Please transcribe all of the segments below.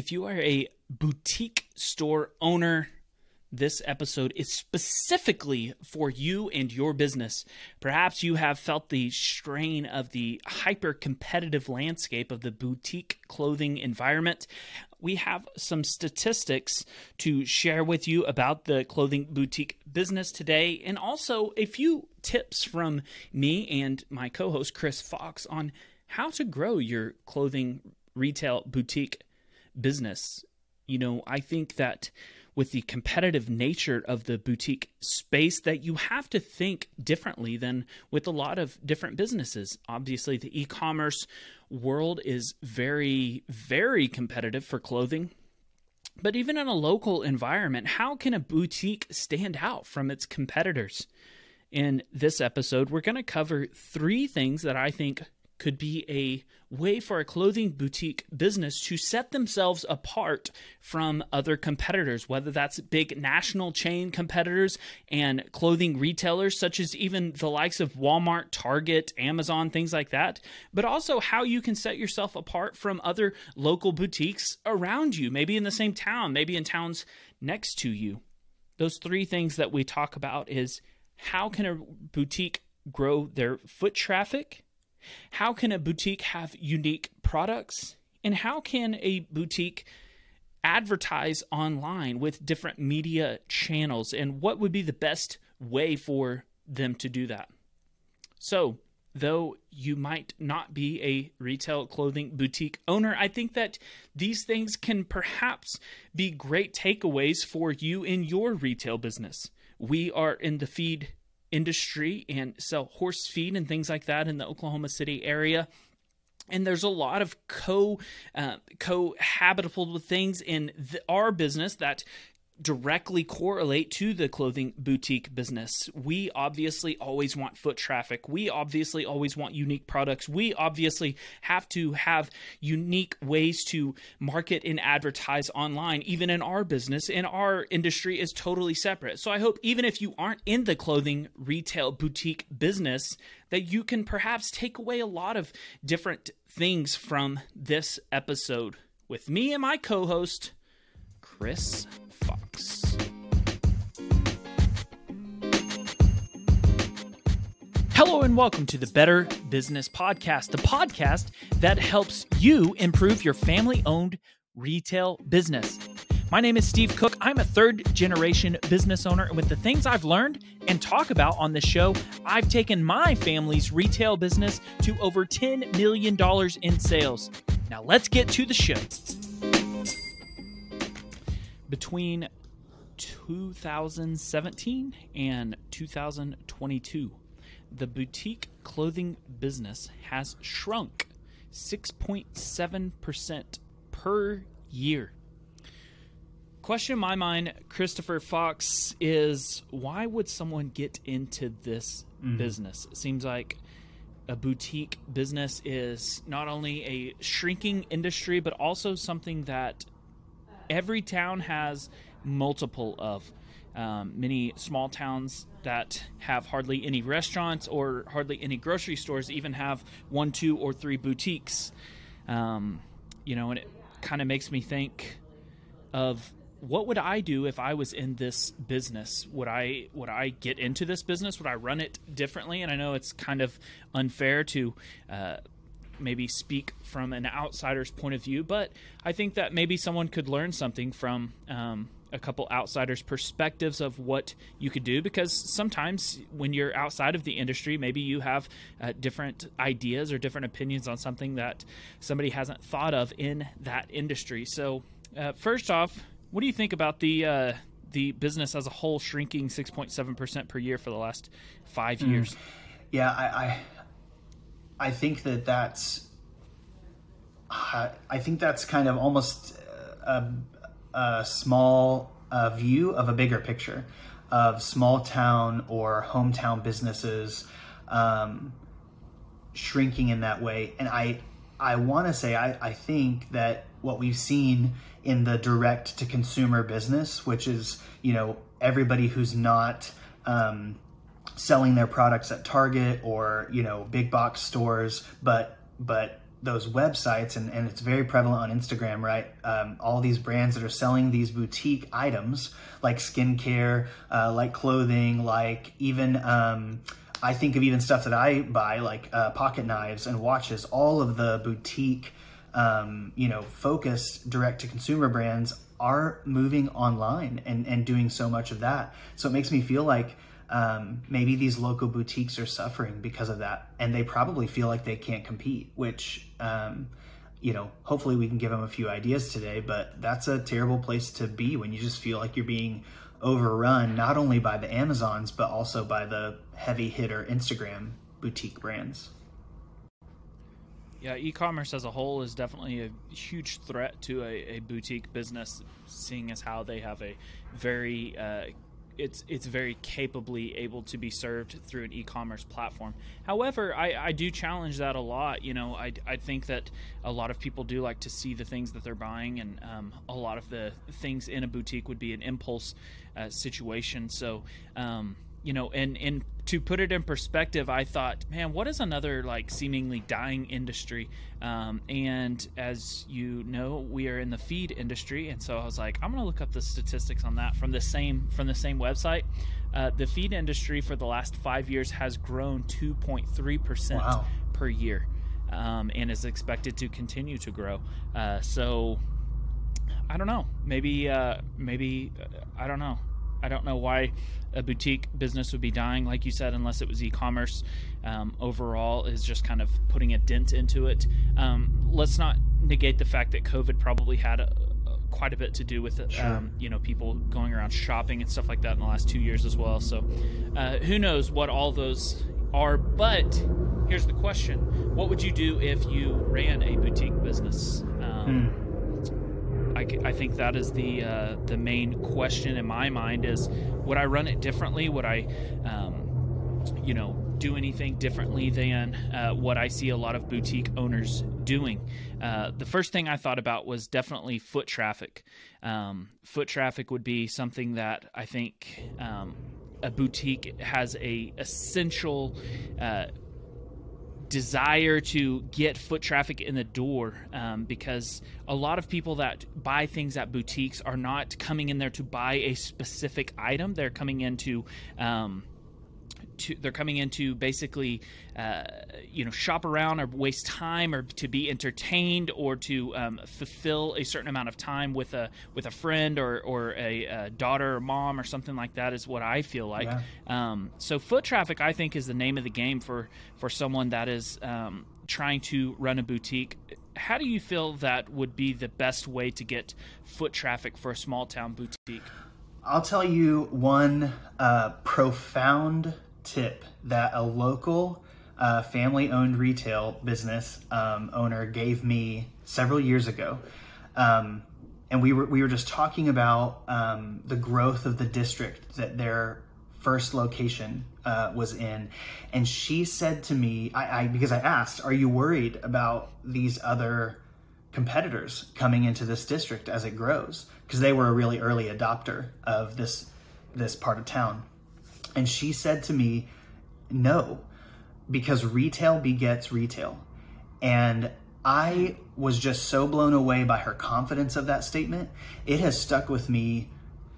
If you are a boutique store owner, this episode is specifically for you and your business. Perhaps you have felt the strain of the hyper competitive landscape of the boutique clothing environment. We have some statistics to share with you about the clothing boutique business today, and also a few tips from me and my co host Chris Fox on how to grow your clothing retail boutique business. You know, I think that with the competitive nature of the boutique space that you have to think differently than with a lot of different businesses. Obviously, the e-commerce world is very very competitive for clothing. But even in a local environment, how can a boutique stand out from its competitors? In this episode, we're going to cover three things that I think could be a way for a clothing boutique business to set themselves apart from other competitors, whether that's big national chain competitors and clothing retailers, such as even the likes of Walmart, Target, Amazon, things like that, but also how you can set yourself apart from other local boutiques around you, maybe in the same town, maybe in towns next to you. Those three things that we talk about is how can a boutique grow their foot traffic? How can a boutique have unique products? And how can a boutique advertise online with different media channels? And what would be the best way for them to do that? So, though you might not be a retail clothing boutique owner, I think that these things can perhaps be great takeaways for you in your retail business. We are in the feed industry and sell horse feed and things like that in the Oklahoma City area. And there's a lot of co uh, cohabitable things in the, our business that directly correlate to the clothing boutique business. We obviously always want foot traffic. We obviously always want unique products. We obviously have to have unique ways to market and advertise online, even in our business. And our industry is totally separate. So I hope even if you aren't in the clothing retail boutique business, that you can perhaps take away a lot of different things from this episode with me and my co host, Chris Fox. Hello, and welcome to the Better Business Podcast, the podcast that helps you improve your family owned retail business. My name is Steve Cook. I'm a third generation business owner, and with the things I've learned and talk about on this show, I've taken my family's retail business to over $10 million in sales. Now, let's get to the show between 2017 and 2022, the boutique clothing business has shrunk 6.7% per year. Question in my mind, Christopher Fox, is why would someone get into this mm. business? It seems like a boutique business is not only a shrinking industry, but also something that every town has multiple of. Um, many small towns that have hardly any restaurants or hardly any grocery stores even have one, two, or three boutiques. Um, you know, and it kind of makes me think of what would I do if I was in this business? Would I would I get into this business? Would I run it differently? And I know it's kind of unfair to uh, maybe speak from an outsider's point of view, but I think that maybe someone could learn something from um, a couple outsiders' perspectives of what you could do because sometimes when you're outside of the industry, maybe you have uh, different ideas or different opinions on something that somebody hasn't thought of in that industry. So, uh, first off, what do you think about the uh, the business as a whole shrinking 6.7 percent per year for the last five mm. years? Yeah, I, I think that that's I think that's kind of almost a, a small uh, view of a bigger picture of small town or hometown businesses um, shrinking in that way. And I I want to say I, I think that what we've seen in the direct to consumer business, which is you know everybody who's not um, selling their products at Target or you know big box stores, but but those websites, and, and it's very prevalent on Instagram, right? Um, all these brands that are selling these boutique items like skincare, uh, like clothing, like even um, I think of even stuff that I buy like uh, pocket knives and watches. All of the boutique, um, you know, focused direct to consumer brands are moving online and and doing so much of that. So it makes me feel like um, maybe these local boutiques are suffering because of that, and they probably feel like they can't compete. Which, um, you know, hopefully we can give them a few ideas today. But that's a terrible place to be when you just feel like you're being overrun not only by the Amazons but also by the heavy hitter Instagram boutique brands. Yeah, e-commerce as a whole is definitely a huge threat to a, a boutique business, seeing as how they have a very uh, it's it's very capably able to be served through an e-commerce platform. However, I, I do challenge that a lot. You know, I, I think that a lot of people do like to see the things that they're buying, and um, a lot of the things in a boutique would be an impulse uh, situation. So. Um, you know, and and to put it in perspective, I thought, man, what is another like seemingly dying industry? Um, and as you know, we are in the feed industry, and so I was like, I'm gonna look up the statistics on that from the same from the same website. Uh, the feed industry for the last five years has grown 2.3 wow. percent per year, um, and is expected to continue to grow. Uh, so. I don't know. Maybe, uh, maybe I don't know. I don't know why a boutique business would be dying, like you said, unless it was e-commerce. Um, overall, is just kind of putting a dent into it. Um, let's not negate the fact that COVID probably had a, a, quite a bit to do with it. Sure. Um, you know, people going around shopping and stuff like that in the last two years as well. So, uh, who knows what all those are? But here's the question: What would you do if you ran a boutique business? Um, hmm I, think that is the uh, the main question in my mind is would I run it differently? Would I, um, you know, do anything differently than uh, what I see a lot of boutique owners doing? Uh, the first thing I thought about was definitely foot traffic. Um, foot traffic would be something that I think um, a boutique has a essential uh, desire to get foot traffic in the door um, because a lot of people that buy things at boutiques are not coming in there to buy a specific item. They're coming into um, to they're coming in to basically uh, you know shop around or waste time or to be entertained or to um, fulfill a certain amount of time with a with a friend or or a, a daughter or mom or something like that is what I feel like. Yeah. Um, so foot traffic I think is the name of the game for for someone that is um, trying to run a boutique. How do you feel that would be the best way to get foot traffic for a small town boutique? I'll tell you one uh, profound tip that a local uh, family owned retail business um, owner gave me several years ago. Um, and we were, we were just talking about um, the growth of the district that their first location uh, was in. And she said to me, I, I, because I asked, Are you worried about these other competitors coming into this district as it grows? Because they were a really early adopter of this this part of town. And she said to me, no, because retail begets retail. And I was just so blown away by her confidence of that statement. It has stuck with me,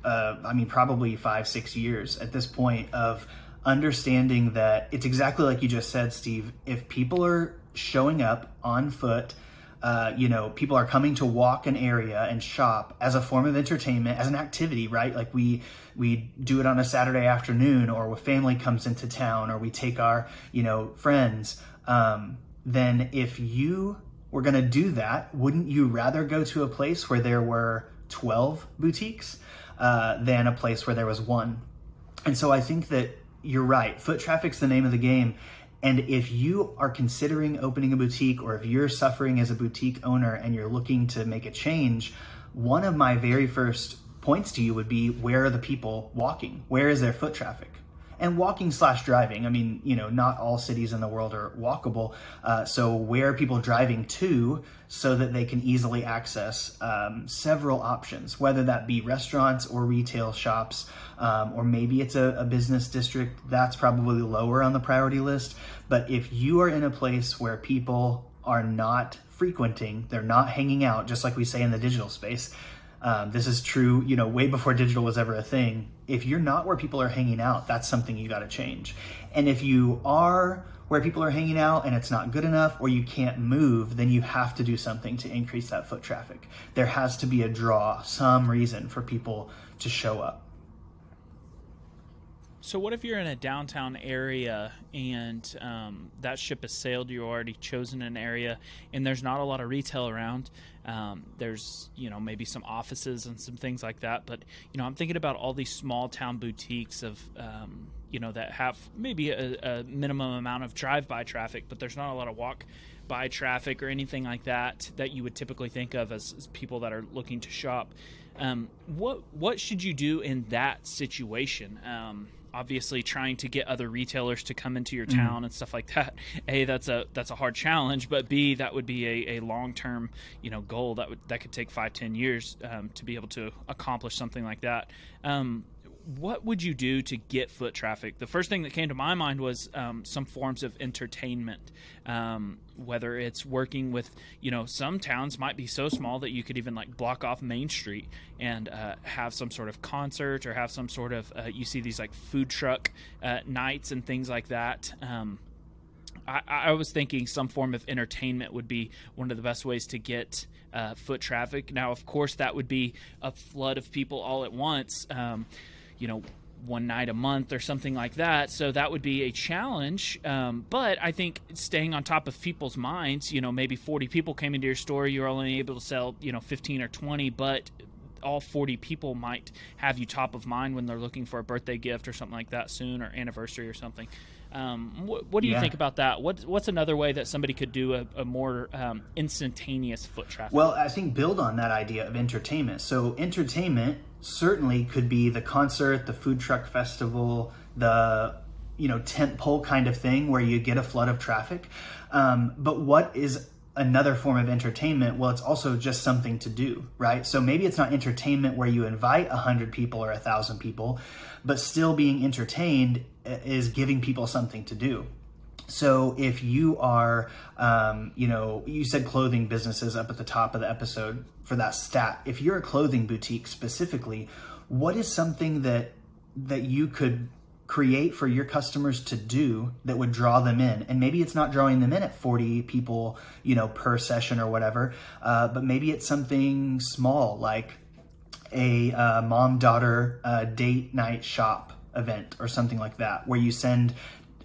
uh, I mean, probably five, six years at this point of understanding that it's exactly like you just said, Steve. If people are showing up on foot, uh, you know, people are coming to walk an area and shop as a form of entertainment, as an activity, right? Like we we do it on a Saturday afternoon, or a family comes into town, or we take our you know friends. Um, then if you were going to do that, wouldn't you rather go to a place where there were twelve boutiques uh, than a place where there was one? And so I think that you're right. Foot traffic's the name of the game, and if you are considering opening a boutique or if you're suffering as a boutique owner and you're looking to make a change, one of my very first points to you would be where are the people walking? Where is their foot traffic? And walking slash driving. I mean, you know, not all cities in the world are walkable. Uh, so where are people driving to so that they can easily access um, several options, whether that be restaurants or retail shops, um, or maybe it's a, a business district that's probably lower on the priority list. But if you are in a place where people are not frequenting, they're not hanging out, just like we say in the digital space. Um, this is true, you know, way before digital was ever a thing. If you're not where people are hanging out, that's something you got to change. And if you are where people are hanging out and it's not good enough or you can't move, then you have to do something to increase that foot traffic. There has to be a draw, some reason for people to show up. So, what if you're in a downtown area and um, that ship has sailed? You already chosen an area, and there's not a lot of retail around. Um, there's, you know, maybe some offices and some things like that. But, you know, I'm thinking about all these small town boutiques of, um, you know, that have maybe a, a minimum amount of drive-by traffic, but there's not a lot of walk-by traffic or anything like that that you would typically think of as, as people that are looking to shop. Um, what what should you do in that situation? Obviously trying to get other retailers to come into your mm-hmm. town and stuff like that a that's a that's a hard challenge but b that would be a, a long-term you know goal that would that could take five ten years um, to be able to accomplish something like that um, what would you do to get foot traffic? The first thing that came to my mind was um, some forms of entertainment, um, whether it's working with, you know, some towns might be so small that you could even like block off Main Street and uh, have some sort of concert or have some sort of, uh, you see these like food truck uh, nights and things like that. Um, I, I, was thinking some form of entertainment would be one of the best ways to get uh, foot traffic. Now, of course, that would be a flood of people all at once. Um, you know, one night a month or something like that. So that would be a challenge. Um, but I think staying on top of people's minds, you know, maybe 40 people came into your store, you're only able to sell, you know, 15 or 20, but all 40 people might have you top of mind when they're looking for a birthday gift or something like that soon or anniversary or something. Um, what, what, do you yeah. think about that? What, what's another way that somebody could do a, a more um, instantaneous foot traffic? Well, I think build on that idea of entertainment. So entertainment certainly could be the concert, the food truck festival, the you know tent pole kind of thing where you get a flood of traffic. Um, but what is another form of entertainment well it's also just something to do right so maybe it's not entertainment where you invite a hundred people or a thousand people but still being entertained is giving people something to do. So if you are, um, you know, you said clothing businesses up at the top of the episode for that stat. If you're a clothing boutique specifically, what is something that that you could create for your customers to do that would draw them in. And maybe it's not drawing them in at 40 people you know per session or whatever uh, but maybe it's something small like a uh, mom daughter uh, date night shop event or something like that, where you send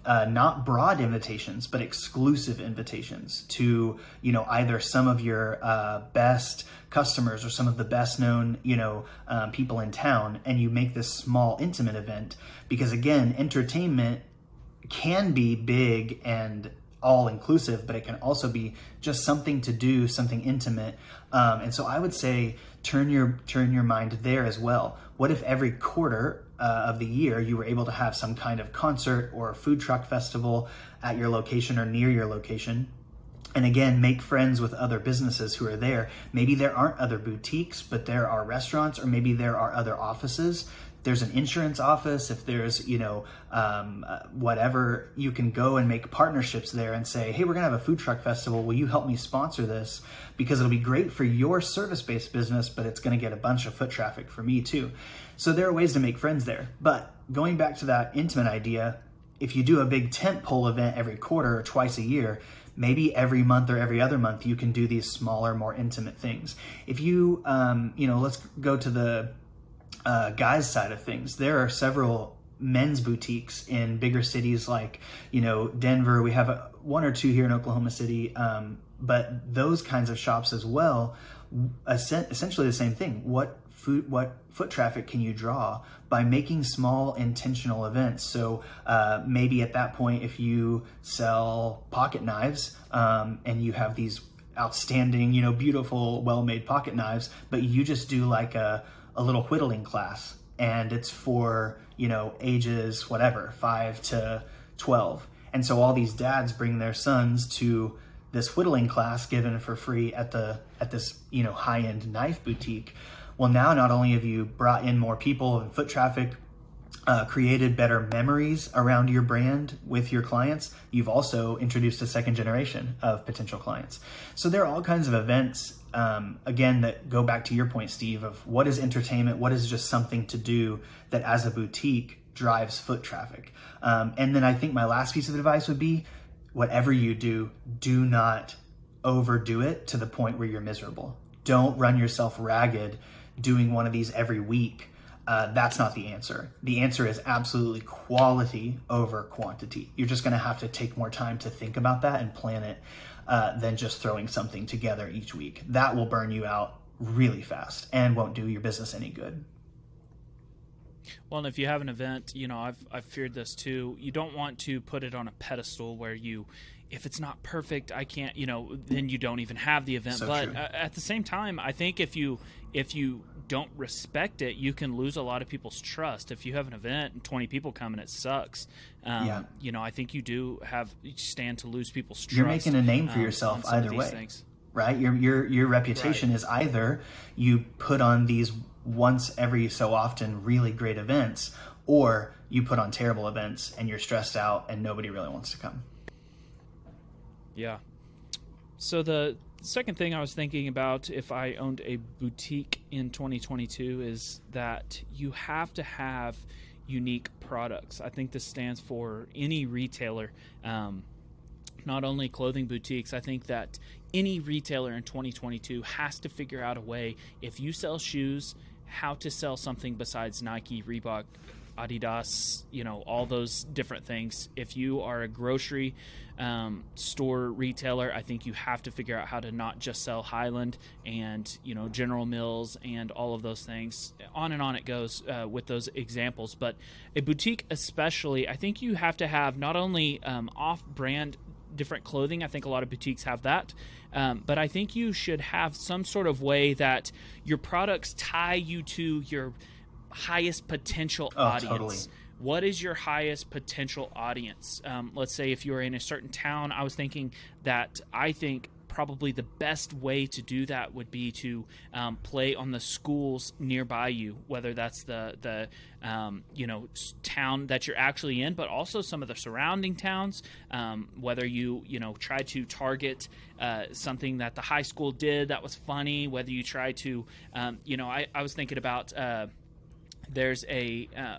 uh, not broad invitations but exclusive invitations to you know either some of your uh, best customers or some of the best known you know um, people in town and you make this small intimate event because again entertainment can be big and all inclusive but it can also be just something to do something intimate um, and so i would say turn your turn your mind there as well. What if every quarter uh, of the year you were able to have some kind of concert or food truck festival at your location or near your location? And again, make friends with other businesses who are there. Maybe there aren't other boutiques, but there are restaurants, or maybe there are other offices there's an insurance office, if there's, you know, um, uh, whatever, you can go and make partnerships there and say, hey, we're going to have a food truck festival. Will you help me sponsor this? Because it'll be great for your service based business, but it's going to get a bunch of foot traffic for me too. So there are ways to make friends there. But going back to that intimate idea, if you do a big tent pole event every quarter or twice a year, maybe every month or every other month you can do these smaller more intimate things if you um, you know let's go to the uh, guys side of things, there are several men's boutiques in bigger cities like you know Denver. We have a, one or two here in Oklahoma City, um, but those kinds of shops as well. Essentially the same thing. What food, what foot traffic can you draw by making small intentional events? So uh, maybe at that point, if you sell pocket knives um, and you have these outstanding, you know, beautiful, well-made pocket knives, but you just do like a a little whittling class and it's for you know ages whatever 5 to 12 and so all these dads bring their sons to this whittling class given for free at the at this you know high-end knife boutique well now not only have you brought in more people and foot traffic uh, created better memories around your brand with your clients, you've also introduced a second generation of potential clients. So there are all kinds of events, um, again, that go back to your point, Steve, of what is entertainment, what is just something to do that as a boutique drives foot traffic. Um, and then I think my last piece of advice would be whatever you do, do not overdo it to the point where you're miserable. Don't run yourself ragged doing one of these every week uh, that's not the answer. The answer is absolutely quality over quantity. You're just going to have to take more time to think about that and plan it uh, than just throwing something together each week. That will burn you out really fast and won't do your business any good. Well, and if you have an event, you know, I've I've feared this too. You don't want to put it on a pedestal where you if it's not perfect, I can't, you know, then you don't even have the event. So but uh, at the same time, I think if you if you don't respect it, you can lose a lot of people's trust. If you have an event and 20 people come and it sucks, um, yeah. you know, I think you do have stand to lose people's trust. You're making a name for um, yourself either way. Things. Right? Your your your reputation right. is either you put on these once every so often really great events or you put on terrible events and you're stressed out and nobody really wants to come. Yeah. So the second thing I was thinking about if I owned a boutique in 2022 is that you have to have unique products. I think this stands for any retailer, um, not only clothing boutiques. I think that any retailer in 2022 has to figure out a way, if you sell shoes, how to sell something besides Nike, Reebok, Adidas, you know, all those different things. If you are a grocery um, store retailer, I think you have to figure out how to not just sell Highland and, you know, General Mills and all of those things. On and on it goes uh, with those examples. But a boutique, especially, I think you have to have not only um, off brand different clothing. I think a lot of boutiques have that. Um, but I think you should have some sort of way that your products tie you to your highest potential oh, audience. Totally. What is your highest potential audience? Um, let's say if you're in a certain town, I was thinking that I think probably the best way to do that would be to um, play on the schools nearby you, whether that's the the um, you know town that you're actually in, but also some of the surrounding towns. Um, whether you you know try to target uh, something that the high school did that was funny, whether you try to um, you know I, I was thinking about. Uh, there's a, uh,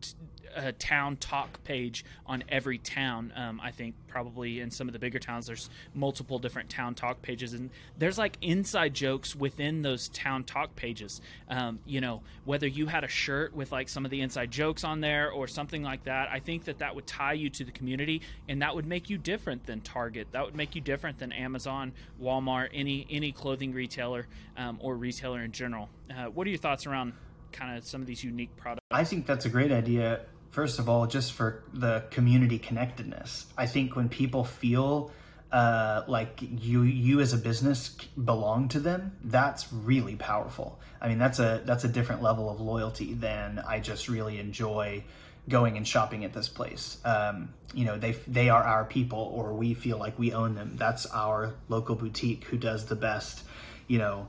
t- a town talk page on every town. Um, I think probably in some of the bigger towns, there's multiple different town talk pages, and there's like inside jokes within those town talk pages. Um, you know, whether you had a shirt with like some of the inside jokes on there or something like that, I think that that would tie you to the community, and that would make you different than Target. That would make you different than Amazon, Walmart, any any clothing retailer um, or retailer in general. Uh, what are your thoughts around? Kind of some of these unique products? I think that's a great idea. First of all, just for the community connectedness. I think when people feel uh, like you you as a business belong to them, that's really powerful. I mean, that's a that's a different level of loyalty than I just really enjoy going and shopping at this place. Um, you know, they they are our people, or we feel like we own them. That's our local boutique who does the best, you know,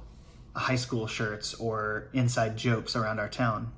high school shirts or inside jokes around our town.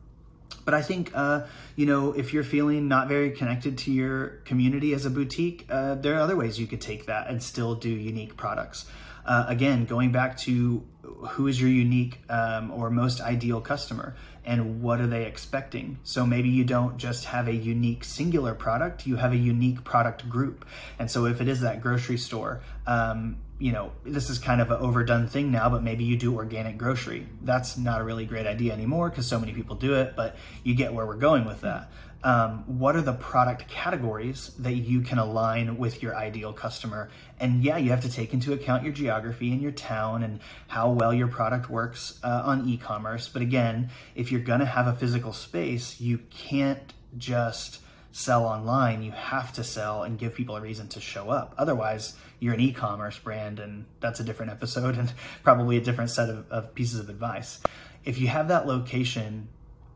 But I think, uh, you know, if you're feeling not very connected to your community as a boutique, uh, there are other ways you could take that and still do unique products. Uh, again, going back to who is your unique um, or most ideal customer and what are they expecting? So maybe you don't just have a unique singular product, you have a unique product group. And so if it is that grocery store, um, you know, this is kind of an overdone thing now, but maybe you do organic grocery. That's not a really great idea anymore because so many people do it, but you get where we're going with that. Um, what are the product categories that you can align with your ideal customer? And yeah, you have to take into account your geography and your town and how well your product works uh, on e commerce. But again, if you're going to have a physical space, you can't just sell online, you have to sell and give people a reason to show up. Otherwise, you're an e-commerce brand and that's a different episode and probably a different set of, of pieces of advice. If you have that location,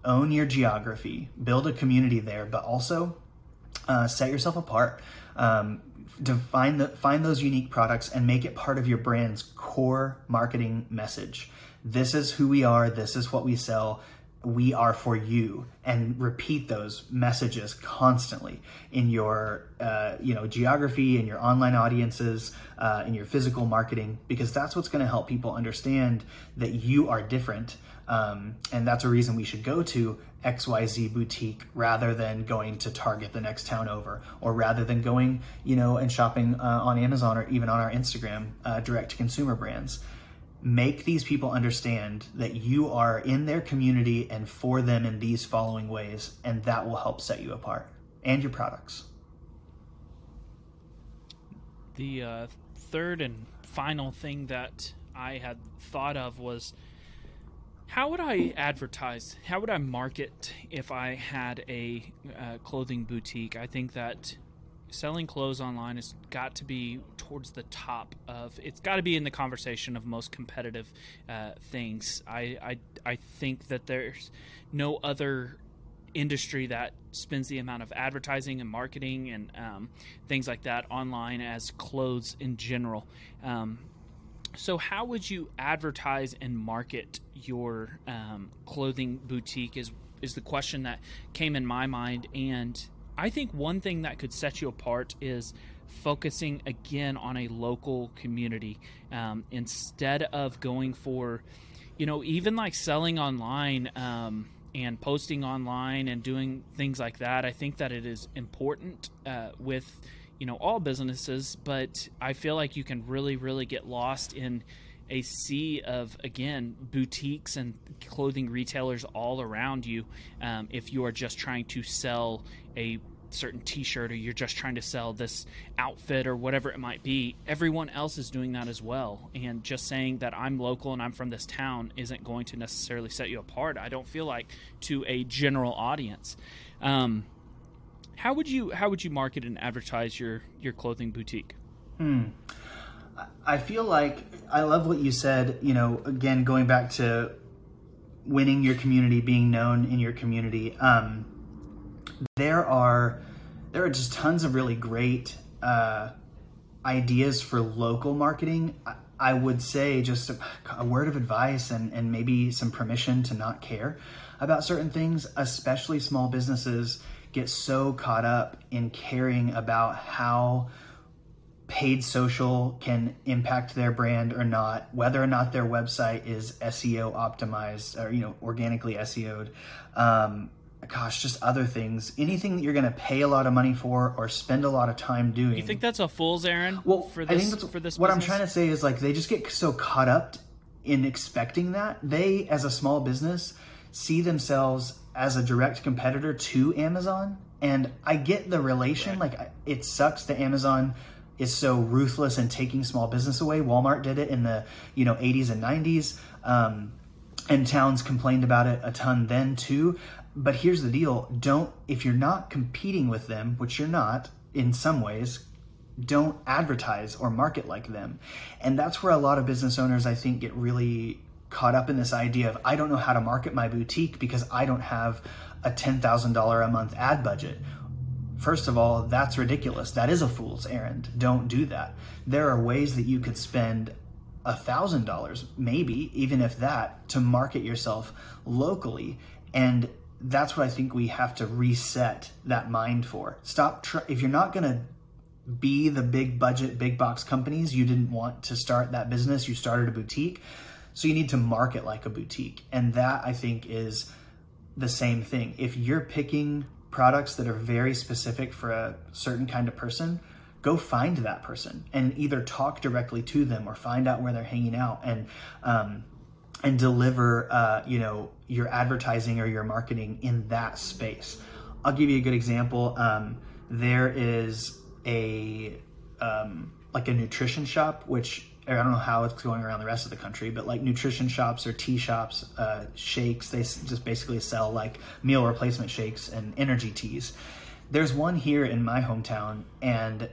own your geography, build a community there, but also uh, set yourself apart. Um, to the, find those unique products and make it part of your brand's core marketing message. This is who we are. This is what we sell we are for you and repeat those messages constantly in your uh, you know geography in your online audiences uh, in your physical marketing because that's what's going to help people understand that you are different um, and that's a reason we should go to xyz boutique rather than going to target the next town over or rather than going you know and shopping uh, on amazon or even on our instagram uh, direct to consumer brands make these people understand that you are in their community and for them in these following ways, and that will help set you apart and your products. The uh, third and final thing that I had thought of was how would I advertise? How would I market if I had a uh, clothing boutique? I think that selling clothes online has got to be towards the top of it's got to be in the conversation of most competitive uh, things. I, I i think that there's no other industry that spends the amount of advertising and marketing and um, things like that online as clothes in general. Um, so how would you advertise and market your um, clothing boutique is is the question that came in my mind. And I think one thing that could set you apart is focusing again on a local community um, instead of going for, you know, even like selling online um, and posting online and doing things like that. I think that it is important uh, with, you know, all businesses, but I feel like you can really, really get lost in a sea of again boutiques and clothing retailers all around you um, if you are just trying to sell a certain t-shirt or you're just trying to sell this outfit or whatever it might be everyone else is doing that as well. And just saying that i'm local and i'm from this town isn't going to necessarily set you apart. I don't feel like to a general audience. Um, how would you how would you market and advertise your your clothing boutique? Hmm. i feel like i love what you said you know again going back to winning your community being known in your community. Um, there are there are just tons of really great uh, ideas for local marketing. I, I would say just a, a, word of advice and, and maybe some permission to not care about certain things, especially small businesses get so caught up in caring about how paid social can impact their brand or not, whether or not their website is SEO optimized or you know organically SEO'd. Um, gosh, just other things. Anything that you're going to pay a lot of money for or spend a lot of time doing. You think that's a fool's errand? Well, for this, I think that's, for this. What business? I'm trying to say is like they just get so caught up in expecting that they, as a small business, see themselves as a direct competitor to Amazon. And I get the relation. Right. Like it sucks that Amazon is so ruthless and taking small business away. Walmart did it in the you know 80s and 90s. Um, and towns complained about it a ton then too but here's the deal don't if you're not competing with them which you're not in some ways don't advertise or market like them and that's where a lot of business owners i think get really caught up in this idea of i don't know how to market my boutique because i don't have a $10000 a month ad budget First of all, that's ridiculous. That is a fool's errand. Don't do that. There are ways that you could spend a thousand dollars, maybe even if that, to market yourself locally. And that's what I think we have to reset that mind for. Stop tr- if you're not going to be the big budget, big box companies. You didn't want to start that business. You started a boutique. So you need to market like a boutique. And that I think is the same thing. If you're picking products that are very specific for a certain kind of person, go find that person and either talk directly to them or find out where they're hanging out and um, and deliver uh, you know your advertising or your marketing in that space i'll give you a good example um, there is a um, like a nutrition shop which I don't know how it's going around the rest of the country, but like nutrition shops or tea shops, uh, shakes, they just basically sell like meal replacement shakes and energy teas. There's one here in my hometown, and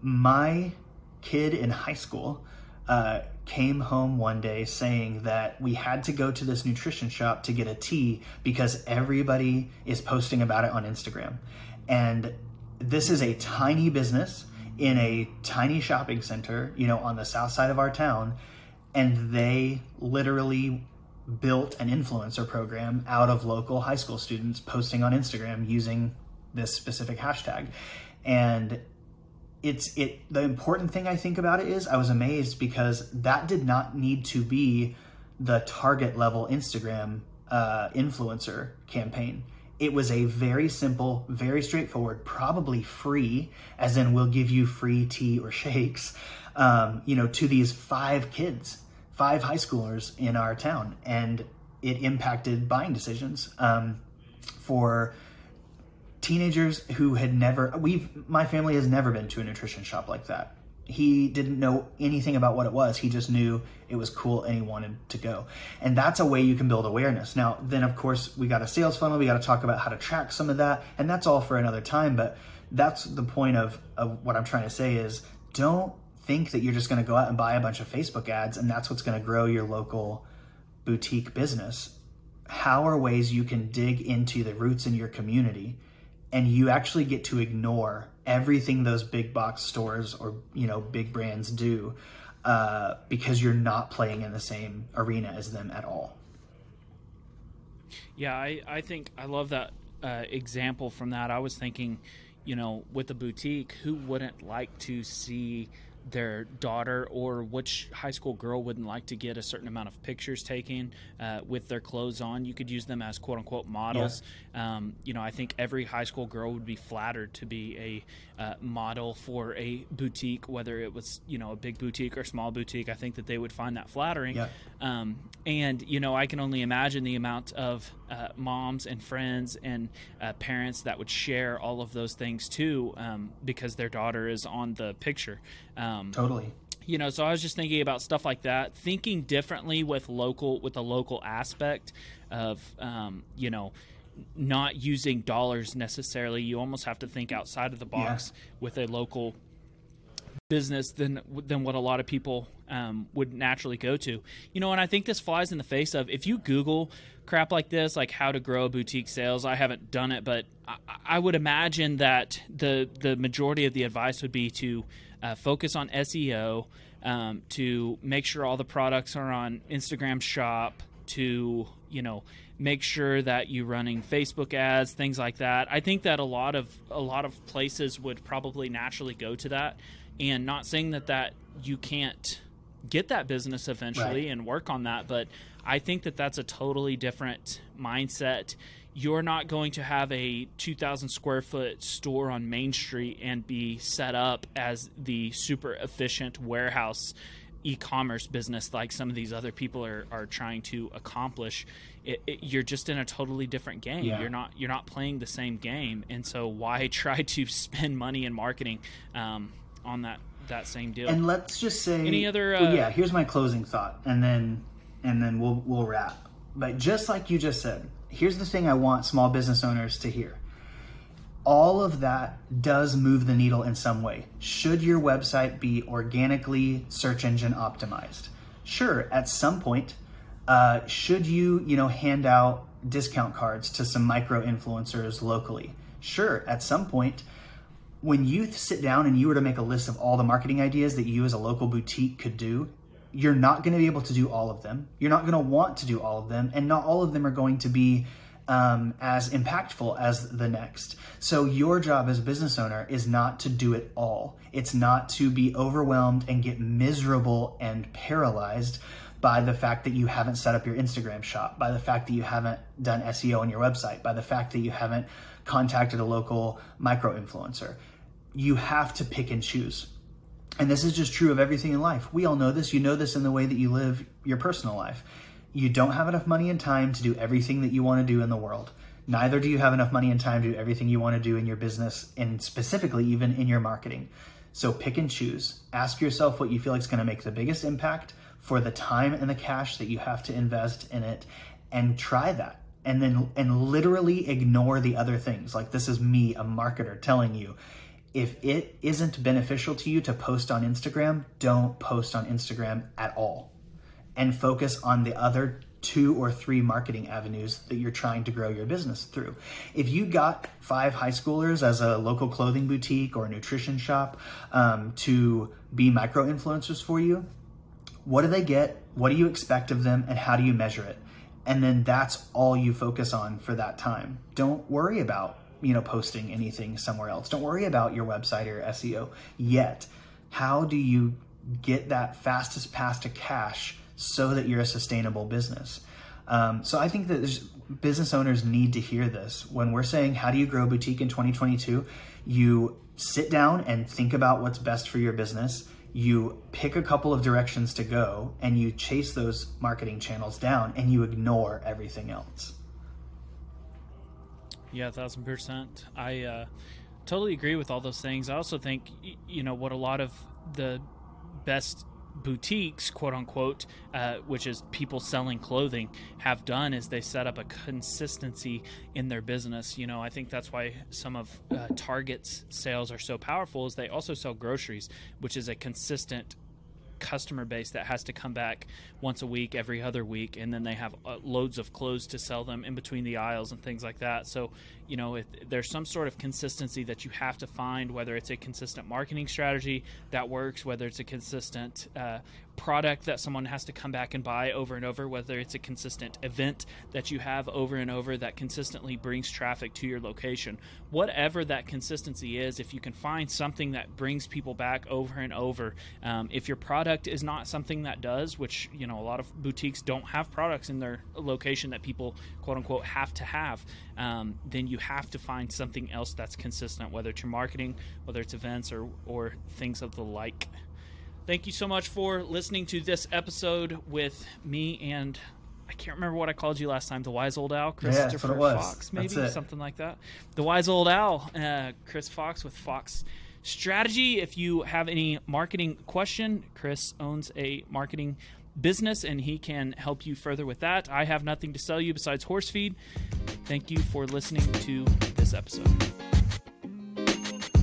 my kid in high school uh, came home one day saying that we had to go to this nutrition shop to get a tea because everybody is posting about it on Instagram. And this is a tiny business in a tiny shopping center, you know, on the south side of our town. And they literally built an influencer program out of local high school students posting on Instagram using this specific hashtag. And it's it the important thing I think about it is I was amazed because that did not need to be the target level Instagram uh, influencer campaign. It was a very simple, very straightforward, probably free, as in we'll give you free tea or shakes, um, you know, to these five kids, five high schoolers in our town, and it impacted buying decisions um, for teenagers who had never we've my family has never been to a nutrition shop like that. He didn't know anything about what it was. He just knew it was cool and he wanted to go. And that's a way you can build awareness. Now then of course we got a sales funnel. We got to talk about how to track some of that. And that's all for another time but that's the point of, of what i'm trying to say is don't think that you're just going to go out and buy a bunch of facebook ads and that's what's going to grow your local boutique business. How are ways you can dig into the roots in your community and you actually get to ignore everything those big box stores or you know big brands do uh, because you're not playing in the same arena as them at all. Yeah, I, I think I love that uh, example from that. I was thinking, you know, with a boutique, who wouldn't like to see their daughter or which high school girl wouldn't like to get a certain amount of pictures taken uh, with their clothes on. You could use them as quote unquote models. Yeah. Um, you know, I think every high school girl would be flattered to be a uh, model for a boutique, whether it was you know a big boutique or small boutique. I think that they would find that flattering. Yeah. Um, and you know, I can only imagine the amount of uh, moms and friends and uh, parents that would share all of those things too, um, because their daughter is on the picture. Um, totally you know so i was just thinking about stuff like that thinking differently with local with the local aspect of um, you know not using dollars necessarily. You almost have to think outside of the box yeah. with a local business than than what a lot of people um, would naturally go to. You know, and I think this flies in the face of if you Google crap like this, like how to grow boutique sales. I haven't done it, but I, I would imagine that the the majority of the advice would be to uh, focus on SEO, um, to make sure all the products are on Instagram Shop, to you know make sure that you're running Facebook ads, things like that. I think that a lot of a lot of places would probably naturally go to that, and not saying that that you can't get that business eventually right. and work on that, but I think that that's a totally different mindset. You're not going to have a 2,000 square foot store on Main Street and be set up as the super efficient warehouse e-commerce business like some of these other people are, are trying to accomplish it, it, you're just in a totally different game. Yeah. you're not you're not playing the same game. And so why try to spend money in marketing um, on that that same deal? And let's just say any other uh, well, yeah here's my closing thought and then and then we'll we'll wrap. But just like you just said here's the thing i want small business owners to hear all of that does move the needle in some way. Should your website be organically search engine optimized? Sure, at some point. Uh, should you, you know, hand out discount cards to some micro influencers locally? Sure, at some point. When you sit down and you were to make a list of all the marketing ideas that you as a local boutique could do, you're not going to be able to do all of them. You're not going to want to do all of them, and not all of them are going to be um, as impactful as the next. So, your job as a business owner is not to do it all. It's not to be overwhelmed and get miserable and paralyzed by the fact that you haven't set up your Instagram shop, by the fact that you haven't done SEO on your website, by the fact that you haven't contacted a local micro influencer. You have to pick and choose. And this is just true of everything in life. We all know this. You know this in the way that you live your personal life you don't have enough money and time to do everything that you want to do in the world. Neither do you have enough money and time to do everything you want to do in your business and specifically even in your marketing. So pick and choose. Ask yourself what you feel like is going to make the biggest impact for the time and the cash that you have to invest in it and try that. And then and literally ignore the other things. Like this is me, a marketer telling you if it isn't beneficial to you to post on Instagram, don't post on Instagram at all and focus on the other two or three marketing avenues that you're trying to grow your business through. If you got five high schoolers as a local clothing boutique or a nutrition shop um, to be micro influencers for you, what do they get? What do you expect of them? And how do you measure it? and then that's all you focus on for that time. Don't worry about you know posting anything somewhere else. Don't worry about your website or SEO yet. How do you get that fastest path to cash so that you're a sustainable business? Um, so I think that business owners need to hear this when we're saying how do you grow boutique in 2022. You sit down and think about what's best for your business you pick a couple of directions to go and you chase those marketing channels down and you ignore everything else. Yeah, thousand percent. I uh, totally agree with all those things. I also think, you know, what a lot of the best boutiques, quote unquote, uh, which is people selling clothing, have done is they set up a consistency in their business. You know, I think that's why some of uh, Target's sales are so powerful. Is they also sell groceries, which is a consistent customer base that has to come back once a week, every other week, and then they have uh, loads of clothes to sell them in between the aisles and things like that. So, you know, if there's some sort of consistency that you have to find, whether it's a consistent marketing strategy that works, whether it's a consistent uh, product that someone has to come back and buy over and over, whether it's a consistent event that you have over and over that consistently brings traffic to your location. Whatever that consistency is, if you can find something that brings people back over and over, um, if your product is not something that does, which, you know, a lot of boutiques don't have products in their location that people, quote unquote, have to have, um, then you have to find something else that's consistent, whether it's your marketing, whether it's events or, or things of the like. Thank you so much for listening to this episode with me and I can't remember what I called you last time. The wise old owl, Christopher yeah, Fox, maybe something like that. The wise old owl, uh, Chris Fox with Fox Strategy. If you have any marketing question, Chris owns a marketing business and he can help you further with that. I have nothing to sell you besides horse feed. Thank you for listening to this episode.